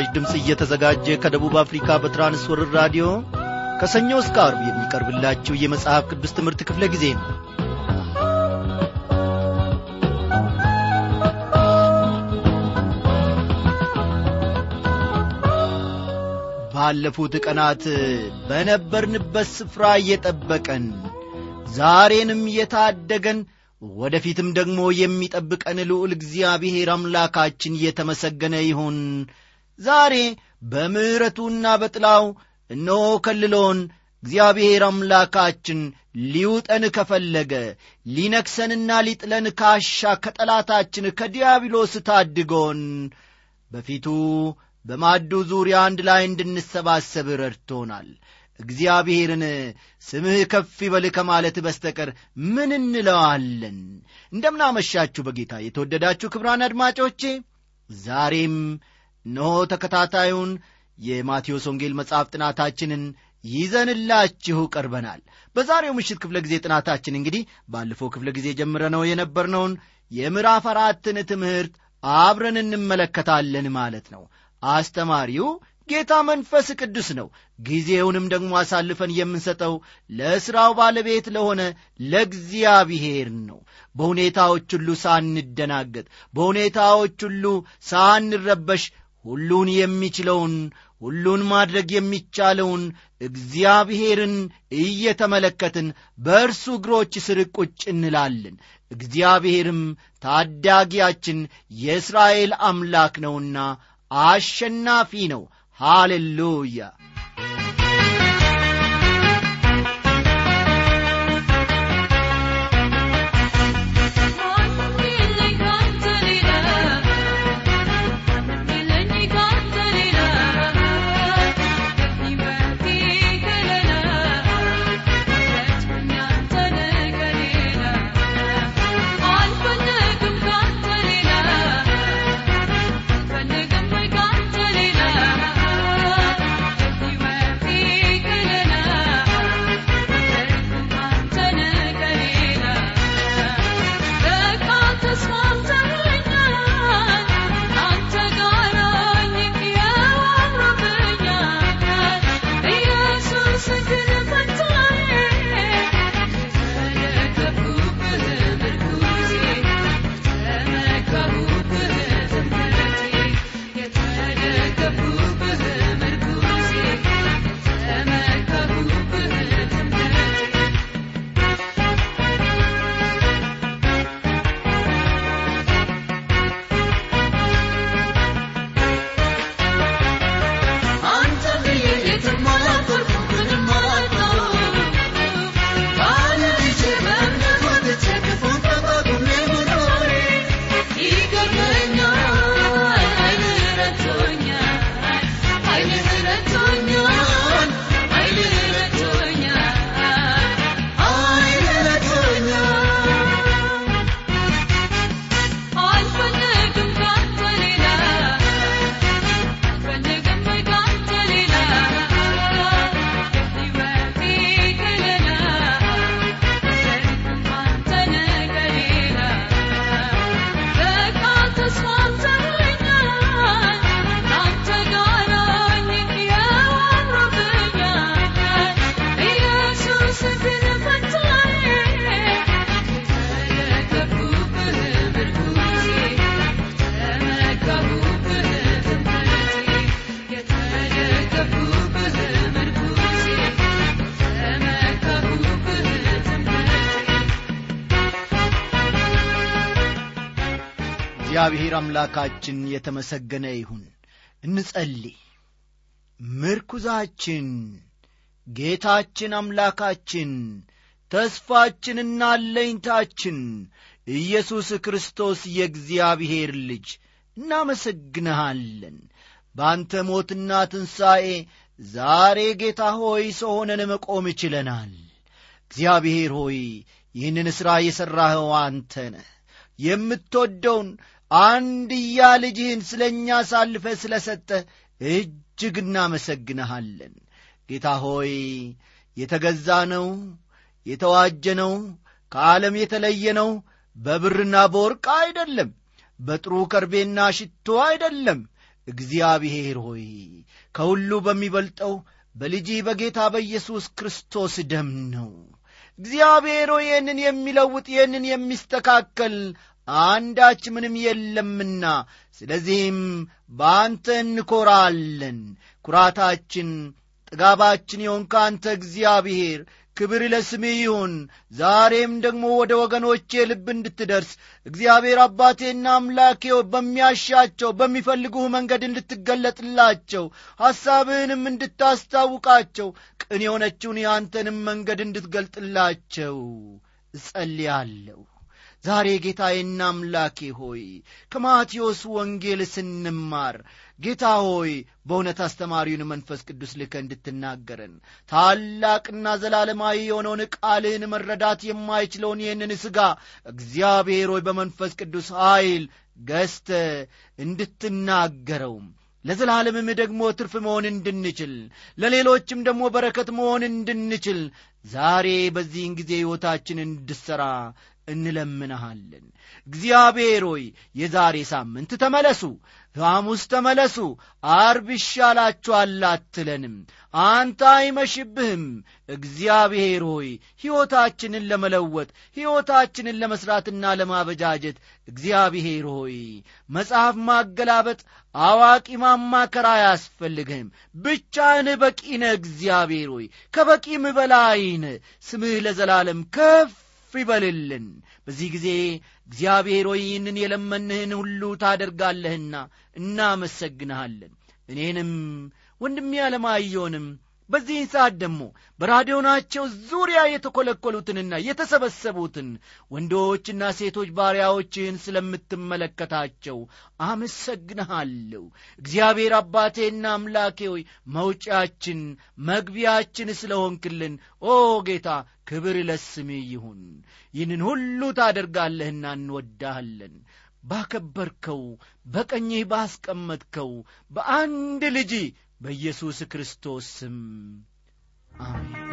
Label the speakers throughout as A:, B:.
A: ይህ ምስራች ድምፅ እየተዘጋጀ ከደቡብ አፍሪካ በትራንስወርር ራዲዮ ከሰኞ እስከ አርብ የሚቀርብላችሁ የመጽሐፍ ቅዱስ ትምህርት ክፍለ ጊዜ ነው። ባለፉት ቀናት በነበርንበት ስፍራ እየጠበቀን ዛሬንም የታደገን ወደፊትም ደግሞ የሚጠብቀን ልዑል እግዚአብሔር አምላካችን እየተመሰገነ ይሁን ዛሬ በምሕረቱና በጥላው እነሆ ከልሎን እግዚአብሔር አምላካችን ሊውጠን ከፈለገ ሊነክሰንና ሊጥለን ካሻ ከጠላታችን ከዲያብሎስ ታድጎን በፊቱ በማዱ ዙሪያ አንድ ላይ እንድንሰባሰብ ረድቶናል። እግዚአብሔርን ስምህ ከፍ ይበል ከማለት በስተቀር ምን እንለዋለን? እንደምናመሻችሁ በጌታ የተወደዳችሁ ክብራን አድማጮቼ ዛሬም እነሆ ተከታታዩን የማቴዎስ ወንጌል መጽሐፍ ጥናታችንን ይዘንላችሁ ቀርበናል። በዛሬው ምሽት ክፍለ ጊዜ ጥናታችን እንግዲህ ባለፈው ክፍለ ጊዜ ጀምረነው የነበርነውን የምዕራፍ አራትን ትምህርት አብረን እንመለከታለን ማለት ነው። አስተማሪው ጌታ መንፈስ ቅዱስ ነው። ጊዜውንም ደግሞ አሳልፈን የምንሰጠው ለሥራው ባለቤት ለሆነ ለእግዚአብሔር ነው። በሁኔታዎች ሁሉ ሳንደናገጥ በሁኔታዎች ሁሉ ሳንረበሽ ሁሉን የሚችለውን ሁሉን ማድረግ የሚቻለውን እግዚአብሔርን እየተመለከትን በእርሱ እግሮች ስር ቁጭ እንላለን። እግዚአብሔርም ታዳጊያችን የእስራኤል አምላክ ነውና አሸናፊ ነው። ሃሌሉያ አምላካችን የተመሰገነ ይሁን። እንጸልይ። ምርኩዛችን ጌታችን አምላካችን ተስፋችንና አለኝታችን ኢየሱስ ክርስቶስ የእግዚአብሔር ልጅ እናመሰግንሃለን። በአንተ ሞትና ትንሣኤ ዛሬ ጌታ ሆይ ሰው ሆነን መቆም ችለናል። እግዚአብሔር ሆይ ይህንን ሥራ የሠራኸው አንተ ነህ። የምትወደውን አንድያ ልጅህን ስለ እኛ አሳልፈ ስለ ሰጠ እጅግ እናመሰግንሃለን። ጌታ ሆይ የተገዛ ነው የተዋጀ ነው ከዓለም የተለየ ነው በብርና በወርቅ አይደለም
B: በጥሩ ከርቤና ሽቶ አይደለም። እግዚአብሔር ሆይ ከሁሉ በሚበልጠው በልጅህ በጌታ በኢየሱስ ክርስቶስ ደም ነው። እግዚአብሔር ሆይ ይህንን የሚለውጥ ይህንን የሚስተካከል አንዳች ምንም የለምና ስለዚህም በአንተ እንኰራለን ኩራታችን ጥጋባችን የሆን ከአንተ እግዚአብሔር። ክብር ለስምህ ይሁን። ዛሬም ደግሞ ወደ ወገኖቼ ልብ እንድትደርስ እግዚአብሔር አባቴና አምላኬው በሚያሻቸው በሚፈልጉህ መንገድ እንድትገለጥላቸው ሐሳብህንም እንድታስታውቃቸው ቅን የሆነችውን የአንተንም መንገድ እንድትገልጥላቸው እጸልያለሁ ዛሬ ጌታዬና አምላኬ ሆይ ከማቴዎስ ወንጌል ስንማር ጌታ ሆይ በእውነት አስተማሪውን መንፈስ ቅዱስ ልከ እንድትናገረን ታላቅና ዘላለማዊ የሆነውን ቃልህን መረዳት የማይችለውን ይህንን ሥጋ እግዚአብሔር ሆይ በመንፈስ ቅዱስ ኀይል ገዝተ እንድትናገረውም ለዘላለምም ደግሞ ትርፍ መሆን እንድንችል ለሌሎችም ደግሞ በረከት መሆን እንድንችል ዛሬ በዚህን ጊዜ ሕይወታችን እንድሠራ እንለምንሃለን። እግዚአብሔር ሆይ የዛሬ ሳምንት ተመለሱ ሐሙስ ተመለሱ አርብ ይሻላችኋል አትለንም። አንተ አይመሽብህም። እግዚአብሔር ሆይ ሕይወታችንን ለመለወጥ ሕይወታችንን ለመሥራትና ለማበጃጀት እግዚአብሔር ሆይ መጽሐፍ ማገላበጥ አዋቂ ማማከር አያስፈልግህም። ብቻህን በቂነ እግዚአብሔር ሆይ ከበቂም በላይን ስምህ ለዘላለም ከፍ ይበልልን። በዚህ ጊዜ እግዚአብሔር ሆይ ይህንን የለመንህን ሁሉ ታደርጋለህና እናመሰግንሃለን። እኔንም ወንድሜ አለማየውንም በዚህን ሰዓት ደግሞ በራዲዮናቸው ዙሪያ የተኰለኰሉትንና የተሰበሰቡትን ወንዶችና ሴቶች ባሪያዎችህን ስለምትመለከታቸው አመሰግንሃለሁ። እግዚአብሔር አባቴና አምላኬ ሆይ መውጫችን መግቢያችን ስለ ሆንክልን ኦ ጌታ ክብር ለስምህ ይሁን። ይህንን ሁሉ ታደርጋለህና እንወዳሃለን ባከበርከው በቀኝህ ባስቀመጥከው በአንድ ልጅ በኢየሱስ ክርስቶስ ስም። አሜን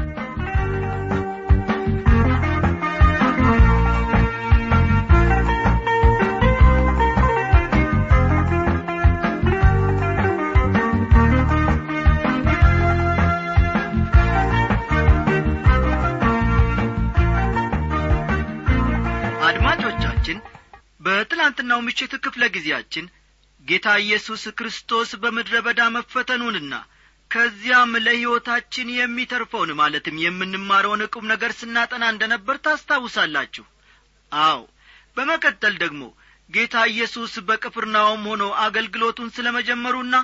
C: አድማጮቻችን በትላንትናው ምሽት ክፍለ ጊዜያችን ጌታ ኢየሱስ ክርስቶስ በምድረ በዳ መፈተኑንና ከዚያም ለሕይወታችን የሚተርፈውን ማለትም የምንማረውን ቁም ነገር ስናጠና እንደ ነበር ታስታውሳላችሁ። አዎ በመቀጠል ደግሞ ጌታ ኢየሱስ በቅፍርናውም ሆኖ አገልግሎቱን ስለ መጀመሩና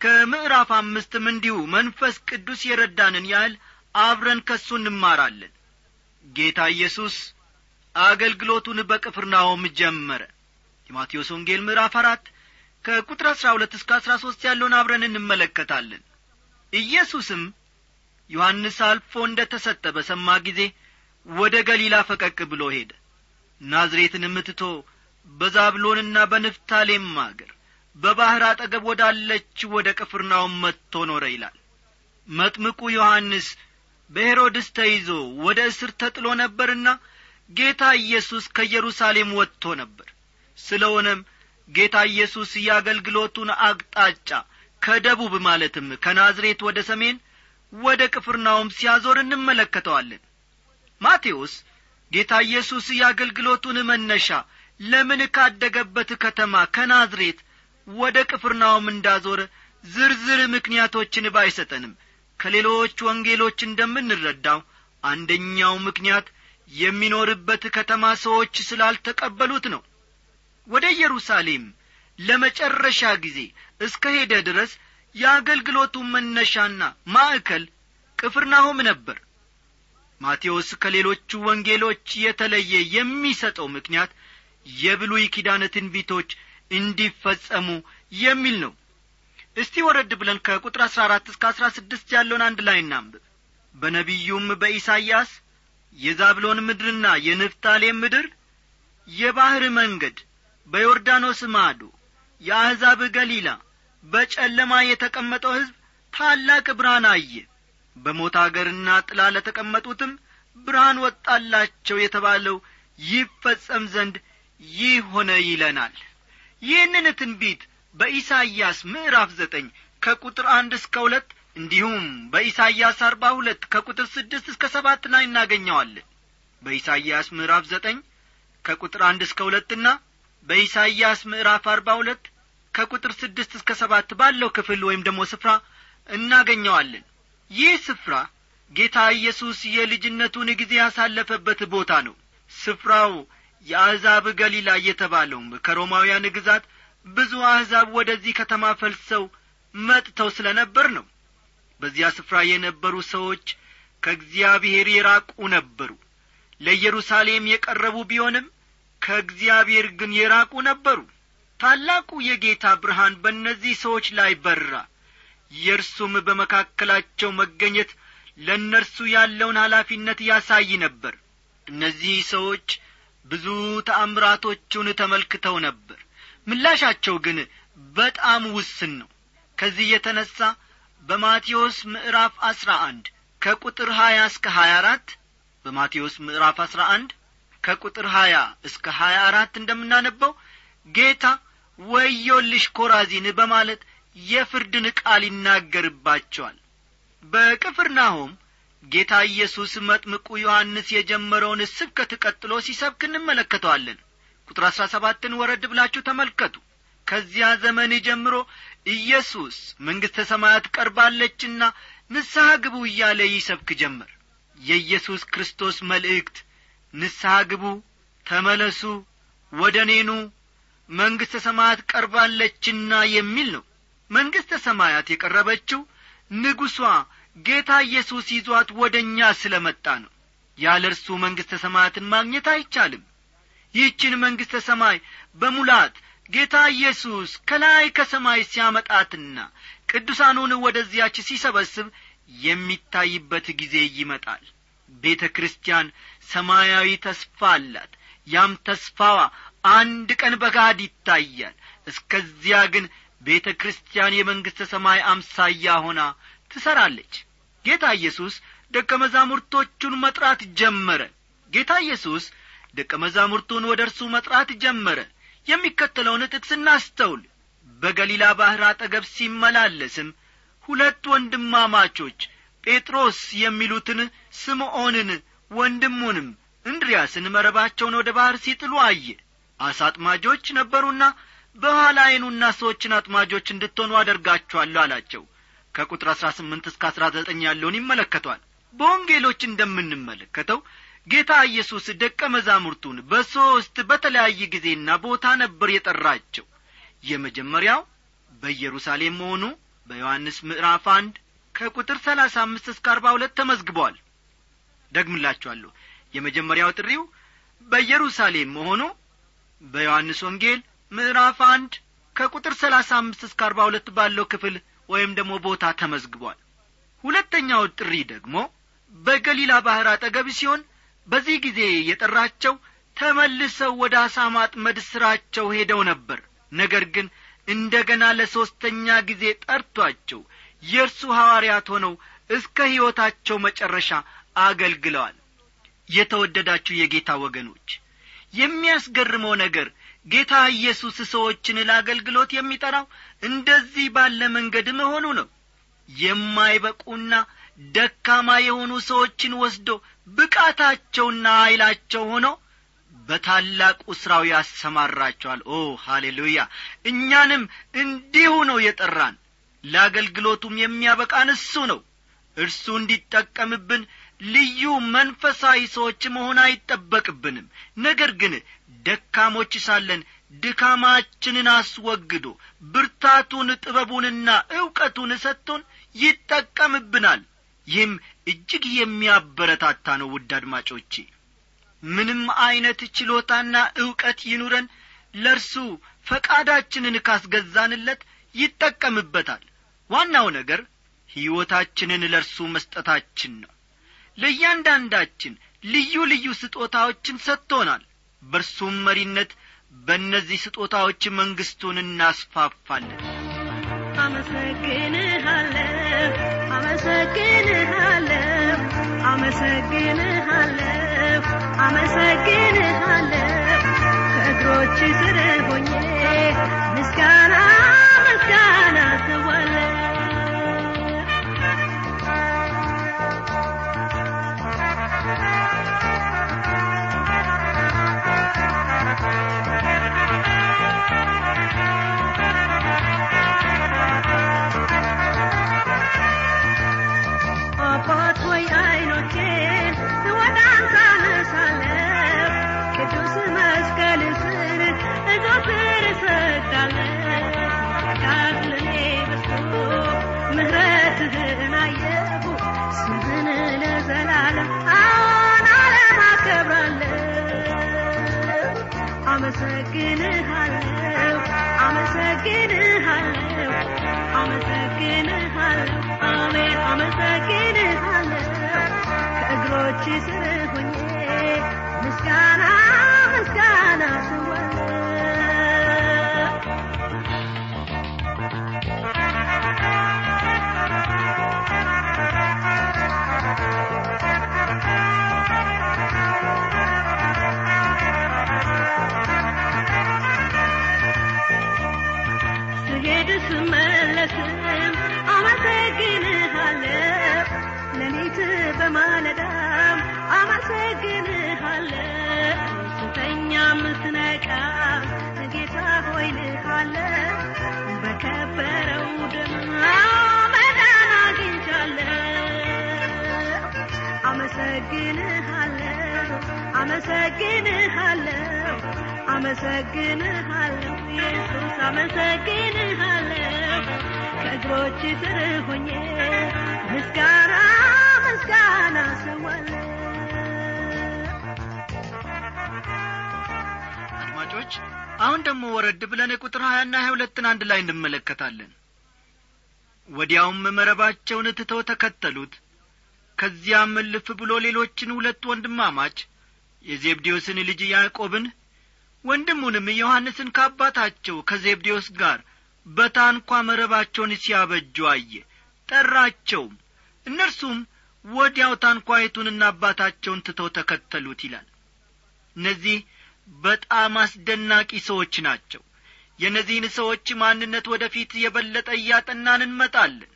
C: ከምዕራፍ አምስትም እንዲሁ መንፈስ ቅዱስ የረዳንን ያህል አብረን ከሱ እንማራለን። ጌታ ኢየሱስ አገልግሎቱን በቅፍርናሆም ጀመረ። የማቴዎስ ወንጌል ምዕራፍ አራት ከቁጥር አሥራ ሁለት እስከ አሥራ ሦስት ያለውን አብረን እንመለከታለን። ኢየሱስም ዮሐንስ አልፎ እንደ ተሰጠ በሰማ ጊዜ ወደ ገሊላ ፈቀቅ ብሎ ሄደ። ናዝሬትንም ትቶ በዛብሎንና በንፍታሌም አገር በባሕር አጠገብ ወዳለች ወደ ቅፍርናውም መጥቶ ኖረ ይላል። መጥምቁ ዮሐንስ በሄሮድስ ተይዞ ወደ እስር ተጥሎ ነበርና ጌታ ኢየሱስ ከኢየሩሳሌም ወጥቶ ነበር። ስለሆነም ጌታ ኢየሱስ የአገልግሎቱን አቅጣጫ ከደቡብ ማለትም ከናዝሬት ወደ ሰሜን ወደ ቅፍርናውም ሲያዞር እንመለከተዋለን። ማቴዎስ ጌታ ኢየሱስ የአገልግሎቱን መነሻ ለምን ካደገበት ከተማ ከናዝሬት ወደ ቅፍርናውም እንዳዞረ ዝርዝር ምክንያቶችን ባይሰጠንም ከሌሎች ወንጌሎች እንደምንረዳው አንደኛው ምክንያት የሚኖርበት ከተማ ሰዎች ስላልተቀበሉት ነው ወደ ኢየሩሳሌም ለመጨረሻ ጊዜ እስከ ሄደ ድረስ የአገልግሎቱ መነሻና ማዕከል ቅፍርናሆም ነበር። ማቴዎስ ከሌሎቹ ወንጌሎች የተለየ የሚሰጠው ምክንያት የብሉይ ኪዳን ትንቢቶች እንዲፈጸሙ የሚል ነው። እስቲ ወረድ ብለን ከቁጥር አሥራ አራት እስከ አሥራ ስድስት ያለውን አንድ ላይ እናንብብ። በነቢዩም በኢሳይያስ የዛብሎን ምድርና የንፍታሌም ምድር የባሕር መንገድ በዮርዳኖስ ማዶ የአሕዛብ ገሊላ በጨለማ የተቀመጠው ሕዝብ ታላቅ ብርሃን አየ። በሞት አገርና ጥላ ለተቀመጡትም ብርሃን ወጣላቸው የተባለው ይፈጸም ዘንድ ይህ ሆነ ይለናል።
B: ይህንን ትንቢት በኢሳይያስ ምዕራፍ ዘጠኝ ከቁጥር አንድ እስከ ሁለት እንዲሁም በኢሳይያስ አርባ ሁለት ከቁጥር ስድስት እስከ ሰባት ላይ እናገኘዋለን። በኢሳይያስ ምዕራፍ ዘጠኝ ከቁጥር አንድ እስከ ሁለትና በኢሳይያስ ምዕራፍ አርባ ሁለት ከቁጥር ስድስት እስከ ሰባት ባለው ክፍል ወይም ደግሞ ስፍራ እናገኘዋለን። ይህ ስፍራ ጌታ ኢየሱስ የልጅነቱን ጊዜ ያሳለፈበት ቦታ ነው። ስፍራው የአሕዛብ ገሊላ እየተባለውም ከሮማውያን ግዛት ብዙ አሕዛብ ወደዚህ ከተማ ፈልሰው መጥተው ስለ ነበር ነው። በዚያ ስፍራ የነበሩ ሰዎች ከእግዚአብሔር የራቁ ነበሩ። ለኢየሩሳሌም የቀረቡ ቢሆንም ከእግዚአብሔር ግን የራቁ ነበሩ። ታላቁ የጌታ ብርሃን በእነዚህ ሰዎች ላይ በራ። የእርሱም በመካከላቸው መገኘት ለእነርሱ ያለውን ኃላፊነት ያሳይ ነበር። እነዚህ ሰዎች ብዙ ተአምራቶቹን ተመልክተው ነበር። ምላሻቸው ግን በጣም ውስን ነው። ከዚህ የተነሣ በማቴዎስ ምዕራፍ አስራ አንድ ከቁጥር ሀያ እስከ ሀያ አራት በማቴዎስ ምዕራፍ አስራ አንድ ከቁጥር ሀያ እስከ ሀያ አራት እንደምናነበው ጌታ ወዮልሽ ኮራዚን በማለት የፍርድን ቃል ይናገርባቸዋል። በቅፍርናሆም ጌታ ኢየሱስ መጥምቁ ዮሐንስ የጀመረውን ስብከት ቀጥሎ ሲሰብክ እንመለከተዋለን። ቁጥር አሥራ ሰባትን ወረድ ብላችሁ ተመልከቱ። ከዚያ ዘመን ጀምሮ ኢየሱስ መንግሥተ ሰማያት ቀርባለችና ንስሐ ግቡ እያለ ይሰብክ ጀመር። የኢየሱስ ክርስቶስ መልእክት ንስሐ ግቡ ተመለሱ ወደ እኔኑ መንግሥተ ሰማያት ቀርባለችና የሚል ነው። መንግሥተ ሰማያት የቀረበችው ንጉሷ ጌታ ኢየሱስ ይዟት ወደ እኛ ስለ መጣ ነው። ያለ እርሱ መንግሥተ ሰማያትን ማግኘት አይቻልም። ይህችን መንግሥተ ሰማይ በሙላት ጌታ ኢየሱስ ከላይ ከሰማይ ሲያመጣትና ቅዱሳኑን ወደዚያች ሲሰበስብ የሚታይበት ጊዜ ይመጣል። ቤተ ክርስቲያን ሰማያዊ ተስፋ አላት። ያም ተስፋዋ አንድ ቀን በጋድ ይታያል። እስከዚያ ግን ቤተ ክርስቲያን የመንግሥተ ሰማይ አምሳያ ሆና ትሠራለች ጌታ ኢየሱስ ደቀ መዛሙርቶቹን መጥራት ጀመረ። ጌታ ኢየሱስ ደቀ መዛሙርቱን ወደ እርሱ መጥራት ጀመረ። የሚከተለውን ጥቅስ እናስተውል። በገሊላ ባሕር አጠገብ ሲመላለስም ሁለት ወንድማማቾች ጴጥሮስ የሚሉትን ስምዖንን ወንድሙንም እንድሪያስን መረባቸውን ወደ ባሕር ሲጥሉ አየ። አሳ አጥማጆች ነበሩና በኋላ ዐይኑና ሰዎችን አጥማጆች እንድትሆኑ አደርጋችኋለሁ አላቸው። ከቁጥር አሥራ ስምንት እስከ አሥራ ዘጠኝ ያለውን ይመለከቷል። በወንጌሎች እንደምንመለከተው ጌታ ኢየሱስ ደቀ መዛሙርቱን በሦስት በተለያየ ጊዜና ቦታ ነበር የጠራቸው። የመጀመሪያው በኢየሩሳሌም መሆኑ በዮሐንስ ምዕራፍ አንድ ከቁጥር ሰላሳ አምስት እስከ አርባ ሁለት ተመዝግበዋል ደግምላችኋለሁ። የመጀመሪያው ጥሪው በኢየሩሳሌም መሆኑ በዮሐንስ ወንጌል ምዕራፍ አንድ ከቁጥር ሰላሳ አምስት እስከ አርባ ሁለት ባለው ክፍል ወይም ደግሞ ቦታ ተመዝግቧል። ሁለተኛው ጥሪ ደግሞ በገሊላ ባሕር አጠገብ ሲሆን በዚህ ጊዜ የጠራቸው ተመልሰው ወደ አሳ ማጥመድ ሥራቸው ሄደው ነበር። ነገር ግን እንደ ገና ለሦስተኛ ጊዜ ጠርቶአቸው የእርሱ ሐዋርያት ሆነው እስከ ሕይወታቸው መጨረሻ አገልግለዋል። የተወደዳችሁ የጌታ ወገኖች የሚያስገርመው ነገር ጌታ ኢየሱስ ሰዎችን ለአገልግሎት የሚጠራው እንደዚህ ባለ መንገድ መሆኑ ነው። የማይበቁና ደካማ የሆኑ ሰዎችን ወስዶ ብቃታቸውና ኀይላቸው ሆኖ በታላቁ ሥራው ያሰማራቸዋል። ኦ ሃሌሉያ! እኛንም እንዲሁ ነው የጠራን። ለአገልግሎቱም የሚያበቃን እሱ ነው። እርሱ እንዲጠቀምብን ልዩ መንፈሳዊ ሰዎች መሆን አይጠበቅብንም። ነገር ግን ደካሞች ሳለን ድካማችንን አስወግዶ ብርታቱን ጥበቡንና ዕውቀቱን ሰጥቶን ይጠቀምብናል። ይህም እጅግ የሚያበረታታ ነው። ውድ አድማጮቼ ምንም ዐይነት ችሎታና ዕውቀት ይኑረን። ለእርሱ ፈቃዳችንን ካስገዛንለት ይጠቀምበታል። ዋናው ነገር ሕይወታችንን ለእርሱ መስጠታችን ነው ለእያንዳንዳችን ልዩ ልዩ ስጦታዎችን ሰጥቶናል። በእርሱም መሪነት በእነዚህ ስጦታዎች መንግሥቱን እናስፋፋለን።
D: አመሰግንሃለሁ አመሰግንሃለሁ አመሰግንሃለሁ አመሰግንሃለሁ። ከእግሮች ስር ሆኜ ምስጋና ምስጋና ሰዋለ በማለዳም አመሰግንሃለሁ። ስተኛም ስነቃም ጌታ ሆይ ልሃለሁ በከበረው ደም መዳን አግኝቻለሁ። አመሰግንሃለሁ አመሰግንሃለሁ አመሰግንሃለሁ። ኢየሱስ አመሰግንሃለሁ። ከእግሮች ስር ሆኜ ምስጋና ምስጋና ስዋለ
B: አድማጮች አሁን ደግሞ ወረድ ብለን ቁጥር ሀያና ሀያ ሁለትን አንድ ላይ እንመለከታለን። ወዲያውም መረባቸውን ትተው ተከተሉት። ከዚያም እልፍ ብሎ ሌሎችን ሁለት ወንድማማች የዜብዴዎስን ልጅ ያዕቆብን ወንድሙንም ዮሐንስን ከአባታቸው ከዜብዴዎስ ጋር በታንኳ መረባቸውን ሲያበጁ አየ። ጠራቸውም። እነርሱም ወዲያው ታንኳይቱንና አባታቸውን ትተው ተከተሉት ይላል። እነዚህ በጣም አስደናቂ ሰዎች ናቸው። የእነዚህን ሰዎች ማንነት ወደፊት የበለጠ እያጠናን እንመጣለን።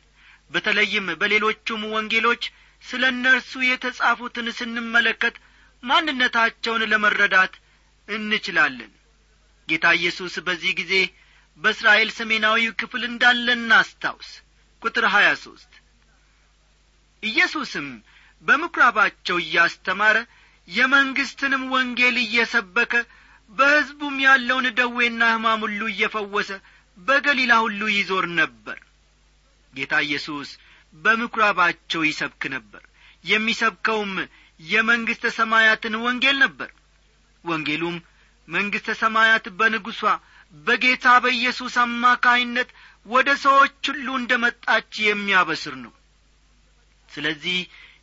B: በተለይም በሌሎቹም ወንጌሎች ስለ እነርሱ የተጻፉትን ስንመለከት ማንነታቸውን ለመረዳት እንችላለን። ጌታ ኢየሱስ በዚህ ጊዜ በእስራኤል ሰሜናዊ ክፍል እንዳለ እናስታውስ ቁጥር ሀያ ሦስት ኢየሱስም በምኵራባቸው እያስተማረ የመንግሥትንም ወንጌል እየሰበከ በሕዝቡም ያለውን ደዌና ሕማም ሁሉ እየፈወሰ በገሊላ ሁሉ ይዞር ነበር። ጌታ ኢየሱስ በምኵራባቸው ይሰብክ ነበር። የሚሰብከውም የመንግሥተ ሰማያትን ወንጌል ነበር። ወንጌሉም መንግሥተ ሰማያት በንጉሷ በጌታ በኢየሱስ አማካይነት ወደ ሰዎች ሁሉ እንደ መጣች የሚያበስር ነው ስለዚህ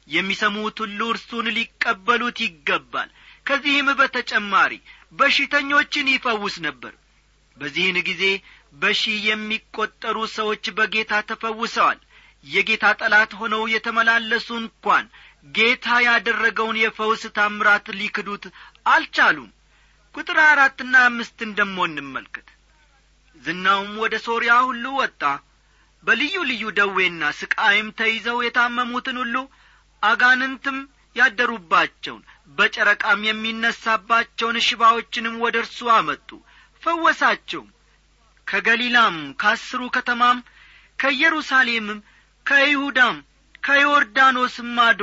B: የሚሰሙት ሁሉ እርሱን ሊቀበሉት ይገባል። ከዚህም በተጨማሪ በሽተኞችን ይፈውስ ነበር። በዚህን ጊዜ በሺህ የሚቈጠሩ ሰዎች በጌታ ተፈውሰዋል። የጌታ ጠላት ሆነው የተመላለሱ እንኳን ጌታ ያደረገውን የፈውስ ታምራት ሊክዱት አልቻሉም። ቁጥር አራትና አምስትን ደሞ እንመልከት። ዝናውም ወደ ሶርያ ሁሉ ወጣ በልዩ ልዩ ደዌና ስቃይም ተይዘው የታመሙትን ሁሉ አጋንንትም ያደሩባቸውን በጨረቃም የሚነሳባቸውን ሽባዎችንም ወደ እርሱ አመጡ። ፈወሳቸውም። ከገሊላም ከአስሩ ከተማም ከኢየሩሳሌምም ከይሁዳም ከዮርዳኖስም ማዶ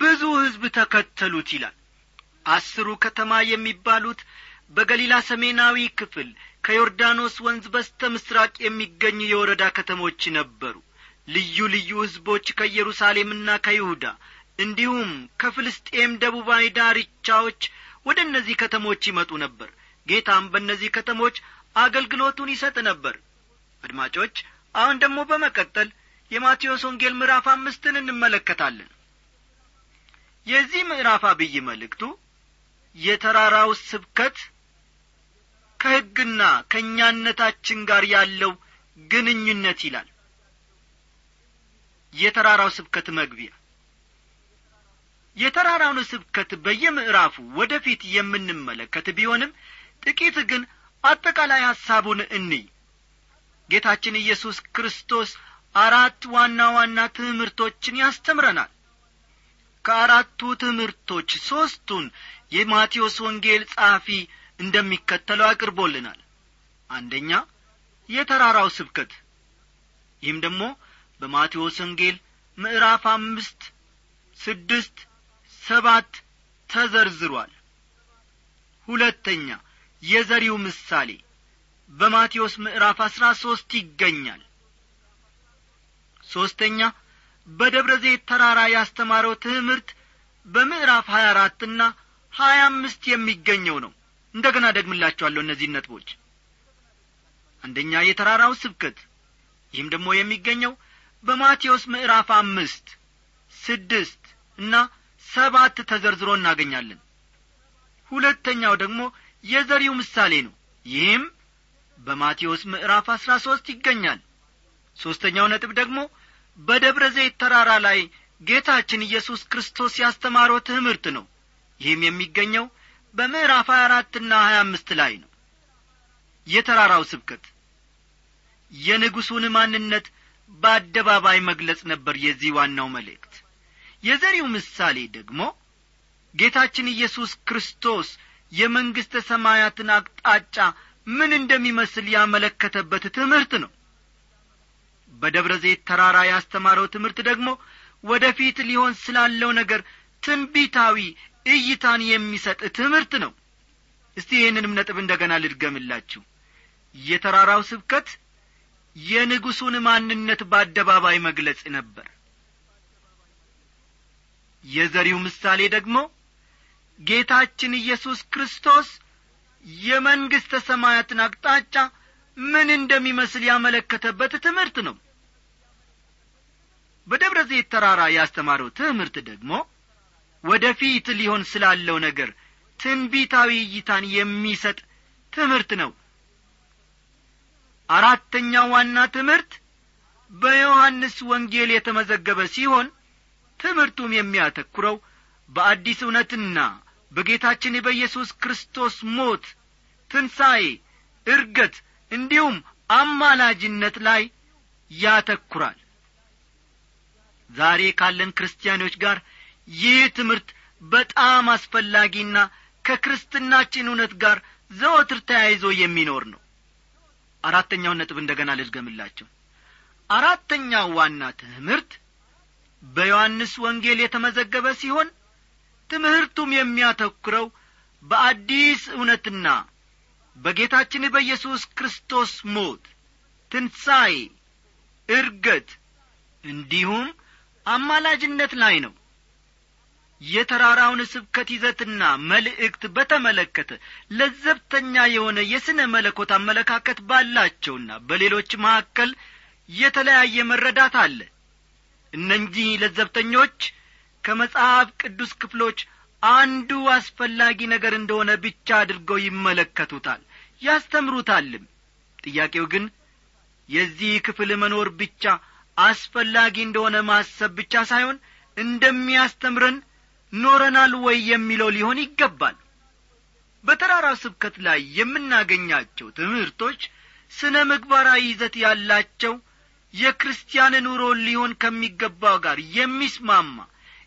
B: ብዙ ሕዝብ ተከተሉት ይላል። አስሩ ከተማ የሚባሉት በገሊላ ሰሜናዊ ክፍል ከዮርዳኖስ ወንዝ በስተ ምስራቅ የሚገኙ የወረዳ ከተሞች ነበሩ። ልዩ ልዩ ሕዝቦች ከኢየሩሳሌምና ከይሁዳ እንዲሁም ከፍልስጤም ደቡባዊ ዳርቻዎች ወደ እነዚህ ከተሞች ይመጡ ነበር። ጌታም በእነዚህ ከተሞች አገልግሎቱን ይሰጥ ነበር። አድማጮች አሁን ደግሞ በመቀጠል የማቴዎስ ወንጌል ምዕራፍ አምስትን እንመለከታለን። የዚህ ምዕራፍ አብይ መልእክቱ የተራራው ስብከት ከሕግና ከእኛነታችን ጋር ያለው ግንኙነት ይላል። የተራራው ስብከት መግቢያ። የተራራውን ስብከት በየምዕራፉ ወደ ፊት የምንመለከት ቢሆንም ጥቂት ግን አጠቃላይ ሐሳቡን እንይ። ጌታችን ኢየሱስ ክርስቶስ አራት ዋና ዋና ትምህርቶችን ያስተምረናል። ከአራቱ ትምህርቶች ሦስቱን የማቴዎስ ወንጌል ጸሐፊ እንደሚከተለው አቅርቦልናል። አንደኛ የተራራው ስብከት። ይህም ደግሞ በማቴዎስ ወንጌል ምዕራፍ አምስት ስድስት ሰባት ተዘርዝሯል። ሁለተኛ የዘሪው ምሳሌ በማቴዎስ ምዕራፍ አሥራ ሦስት ይገኛል። ሦስተኛ በደብረ ዘይት ተራራ ያስተማረው ትምህርት በምዕራፍ ሀያ አራትና ሀያ አምስት የሚገኘው ነው እንደ ገና ደግምላችኋለሁ እነዚህ ነጥቦች። አንደኛ የተራራው ስብከት ይህም ደግሞ የሚገኘው በማቴዎስ ምዕራፍ አምስት ስድስት እና ሰባት ተዘርዝሮ እናገኛለን። ሁለተኛው ደግሞ የዘሪው ምሳሌ ነው። ይህም በማቴዎስ ምዕራፍ አሥራ ሦስት ይገኛል። ሦስተኛው ነጥብ ደግሞ በደብረ ዘይት ተራራ ላይ ጌታችን ኢየሱስ ክርስቶስ ያስተማረው ትምህርት ነው። ይህም የሚገኘው በምዕራፍ ሀያ አራትና ሀያ አምስት ላይ ነው። የተራራው ስብከት። የንጉሡን ማንነት በአደባባይ መግለጽ ነበር የዚህ ዋናው መልእክት። የዘሪው ምሳሌ ደግሞ ጌታችን ኢየሱስ ክርስቶስ የመንግሥተ ሰማያትን አቅጣጫ ምን እንደሚመስል ያመለከተበት ትምህርት ነው። በደብረ ዘይት ተራራ ያስተማረው ትምህርት ደግሞ ወደ ፊት ሊሆን ስላለው ነገር ትንቢታዊ እይታን የሚሰጥ ትምህርት ነው። እስቲ ይህንንም ነጥብ እንደ ገና ልድገምላችሁ። የተራራው ስብከት የንጉሡን ማንነት በአደባባይ መግለጽ ነበር። የዘሪው ምሳሌ ደግሞ ጌታችን ኢየሱስ ክርስቶስ የመንግሥተ ሰማያትን አቅጣጫ ምን እንደሚመስል ያመለከተበት ትምህርት ነው። በደብረ ዘይት ተራራ ያስተማረው ትምህርት ደግሞ ወደ ፊት ሊሆን ስላለው ነገር ትንቢታዊ እይታን የሚሰጥ ትምህርት ነው። አራተኛው ዋና ትምህርት በዮሐንስ ወንጌል የተመዘገበ ሲሆን ትምህርቱም የሚያተኩረው በአዲስ እውነትና በጌታችን በኢየሱስ ክርስቶስ ሞት ትንሣኤ እርገት እንዲሁም አማላጅነት ላይ ያተኩራል። ዛሬ ካለን ክርስቲያኖች ጋር ይህ ትምህርት በጣም አስፈላጊና ከክርስትናችን እውነት ጋር ዘወትር ተያይዞ የሚኖር ነው። አራተኛውን ነጥብ እንደ ገና ልድገምላቸው አራተኛው ዋና ትምህርት በዮሐንስ ወንጌል የተመዘገበ ሲሆን ትምህርቱም የሚያተኩረው በአዲስ እውነትና በጌታችን በኢየሱስ ክርስቶስ ሞት ትንሣኤ እርገት እንዲሁም አማላጅነት ላይ ነው የተራራውን ስብከት ይዘትና መልእክት በተመለከተ ለዘብተኛ የሆነ የሥነ መለኮት አመለካከት ባላቸውና በሌሎች መካከል የተለያየ መረዳት አለ። እነኚህ ለዘብተኞች ከመጽሐፍ ቅዱስ ክፍሎች አንዱ አስፈላጊ ነገር እንደሆነ ብቻ አድርገው ይመለከቱታል ያስተምሩታልም። ጥያቄው ግን የዚህ ክፍል መኖር ብቻ አስፈላጊ እንደሆነ ማሰብ ብቻ ሳይሆን እንደሚያስተምረን ኖረናል ወይ የሚለው ሊሆን ይገባል። በተራራው ስብከት ላይ የምናገኛቸው ትምህርቶች ስነ ምግባራዊ ይዘት ያላቸው የክርስቲያን ኑሮ ሊሆን ከሚገባው ጋር የሚስማማ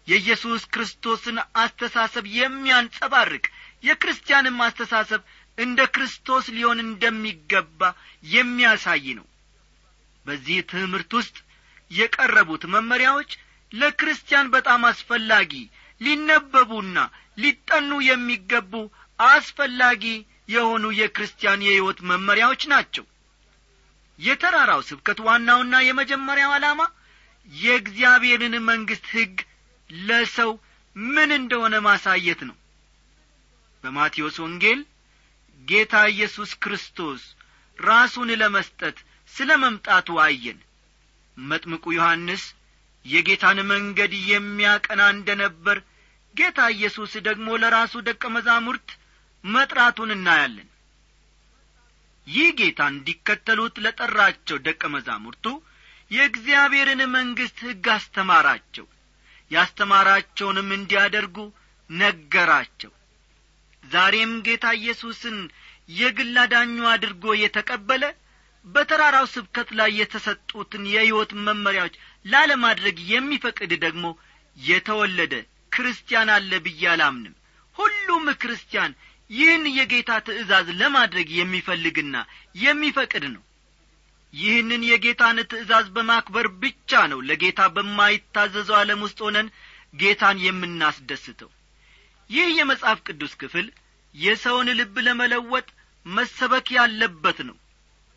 B: የኢየሱስ ክርስቶስን አስተሳሰብ የሚያንጸባርቅ የክርስቲያንም አስተሳሰብ እንደ ክርስቶስ ሊሆን እንደሚገባ የሚያሳይ ነው። በዚህ ትምህርት ውስጥ የቀረቡት መመሪያዎች ለክርስቲያን በጣም አስፈላጊ ሊነበቡና ሊጠኑ የሚገቡ አስፈላጊ የሆኑ የክርስቲያን የሕይወት መመሪያዎች ናቸው። የተራራው ስብከት ዋናውና የመጀመሪያው ዓላማ የእግዚአብሔርን መንግሥት ሕግ ለሰው ምን እንደሆነ ማሳየት ነው። በማቴዎስ ወንጌል ጌታ ኢየሱስ ክርስቶስ ራሱን ለመስጠት ስለ መምጣቱ አየን። መጥምቁ ዮሐንስ የጌታን መንገድ የሚያቀና እንደ ነበር ጌታ ኢየሱስ ደግሞ ለራሱ ደቀ መዛሙርት መጥራቱን እናያለን። ይህ ጌታ እንዲከተሉት ለጠራቸው ደቀ መዛሙርቱ የእግዚአብሔርን መንግሥት ሕግ አስተማራቸው። ያስተማራቸውንም እንዲያደርጉ ነገራቸው። ዛሬም ጌታ ኢየሱስን የግል አዳኙ አድርጎ የተቀበለ በተራራው ስብከት ላይ የተሰጡትን የሕይወት መመሪያዎች ላለማድረግ የሚፈቅድ ደግሞ የተወለደ ክርስቲያን አለ ብዬ አላምንም። ሁሉም ክርስቲያን ይህን የጌታ ትእዛዝ ለማድረግ የሚፈልግና የሚፈቅድ ነው። ይህንን የጌታን ትእዛዝ በማክበር ብቻ ነው ለጌታ በማይታዘዘው ዓለም ውስጥ ሆነን ጌታን የምናስደስተው። ይህ የመጽሐፍ ቅዱስ ክፍል የሰውን ልብ ለመለወጥ መሰበክ ያለበት ነው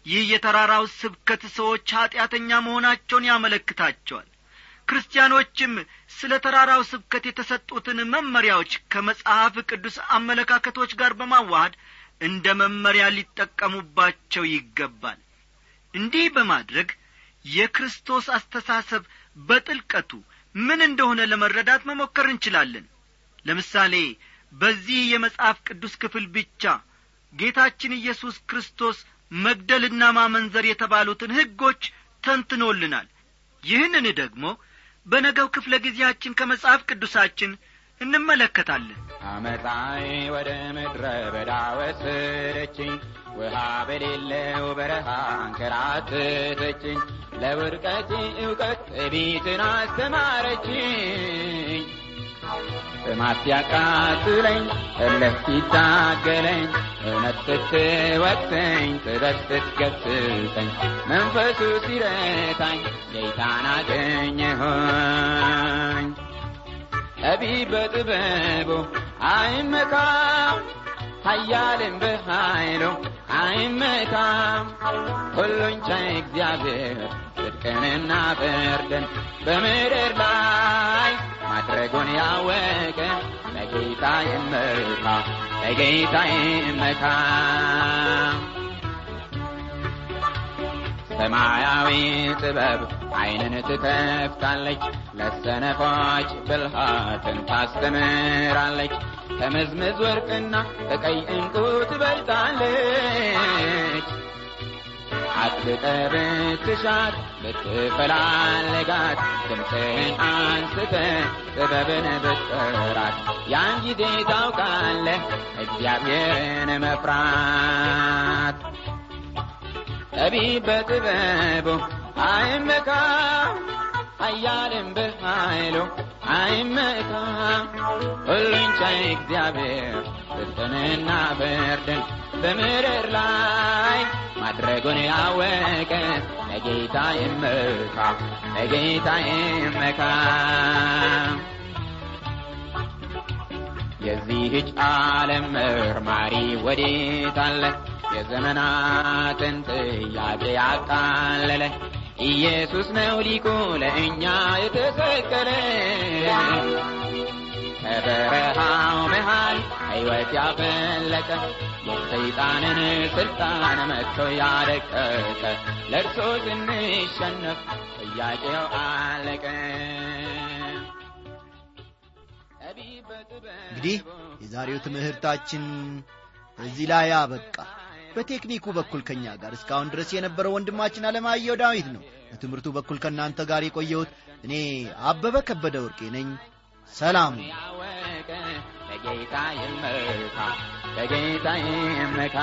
B: ይህ የተራራው ስብከት ሰዎች ኀጢአተኛ መሆናቸውን ያመለክታቸዋል። ክርስቲያኖችም ስለ ተራራው ስብከት የተሰጡትን መመሪያዎች ከመጽሐፍ ቅዱስ አመለካከቶች ጋር በማዋሃድ እንደ መመሪያ ሊጠቀሙባቸው ይገባል። እንዲህ በማድረግ የክርስቶስ አስተሳሰብ በጥልቀቱ ምን እንደሆነ ለመረዳት መሞከር እንችላለን። ለምሳሌ በዚህ የመጽሐፍ ቅዱስ ክፍል ብቻ ጌታችን ኢየሱስ ክርስቶስ መግደልና ማመንዘር የተባሉትን ሕጎች ተንትኖልናል። ይህንን ደግሞ በነገው ክፍለ ጊዜያችን ከመጽሐፍ ቅዱሳችን እንመለከታለን።
E: አመፃይ ወደ ምድረ በዳ ወሰደችኝ። ውሃ በሌለው በረሃ አንከራተተችኝ። ለውድቀቴ እውቀት ትዕቢትን አስተማረችኝ ጥማት ሲያቃጥለኝ እልህ ሲታገለኝ እውነት ስትወቅሰኝ ጥበብ ስትገስጸኝ መንፈሱ ሲረታኝ ጌታን አገኘሁኝ። ጠቢብ በጥበቡ አይመካም ኃያልም በኃይሉ አይመካም። ሁሉን ቻይ እግዚአብሔር ጽድቅንና ፍርድን በምድር ላይ ማድረጉን ያወቀ ለጌታ ይመካ ለጌታ ይመካ ሰማያዊ ጥበብ ዓይንን ትከፍታለች ለሰነፎች ብልሃትን ታስተምራለች። ከመዝመዝ ወርቅና ከቀይ ዕንቁ ትበልጣለች አጥብቀ ብትሻት ብትፈላልጋት ድምፅህን አንስተ ጥበብን ብትጠራት ያን ጊዜ ታውቃለህ እግዚአብሔርን መፍራት። ጠቢብ በጥበቡ አይመካም ኃያልም በኃይሉ አይመካም። ሁሉን ቻይ እግዚአብሔር ጽድቅንና ፍርድን በምድር ላይ ማድረጉን ያወቀ ለጌታ ይመካ ለጌታ ይመካ የዚህች ዓለም መርማሪ ወዴት አለ? የዘመናትን ጥያቄ ያቃለለ ኢየሱስ ነው ሊቁ ለእኛ የተሰቀለ ከበረሃው መሃል ሕይወት ያፈለቀ የሰይጣንን ስልጣን መጥቶ ያደቀቀ ለእርሶ ስንሸነፍ ጥያቄው አለቀ።
A: እንግዲህ የዛሬው ትምህርታችን እዚህ ላይ አበቃ። በቴክኒኩ በኩል ከእኛ ጋር እስካሁን ድረስ የነበረው ወንድማችን አለማየሁ ዳዊት ነው። በትምህርቱ በኩል ከእናንተ ጋር የቆየሁት እኔ አበበ ከበደ ወርቄ ነኝ ሰላም።
E: ለጌታ ይመካ ለጌታ ይመካ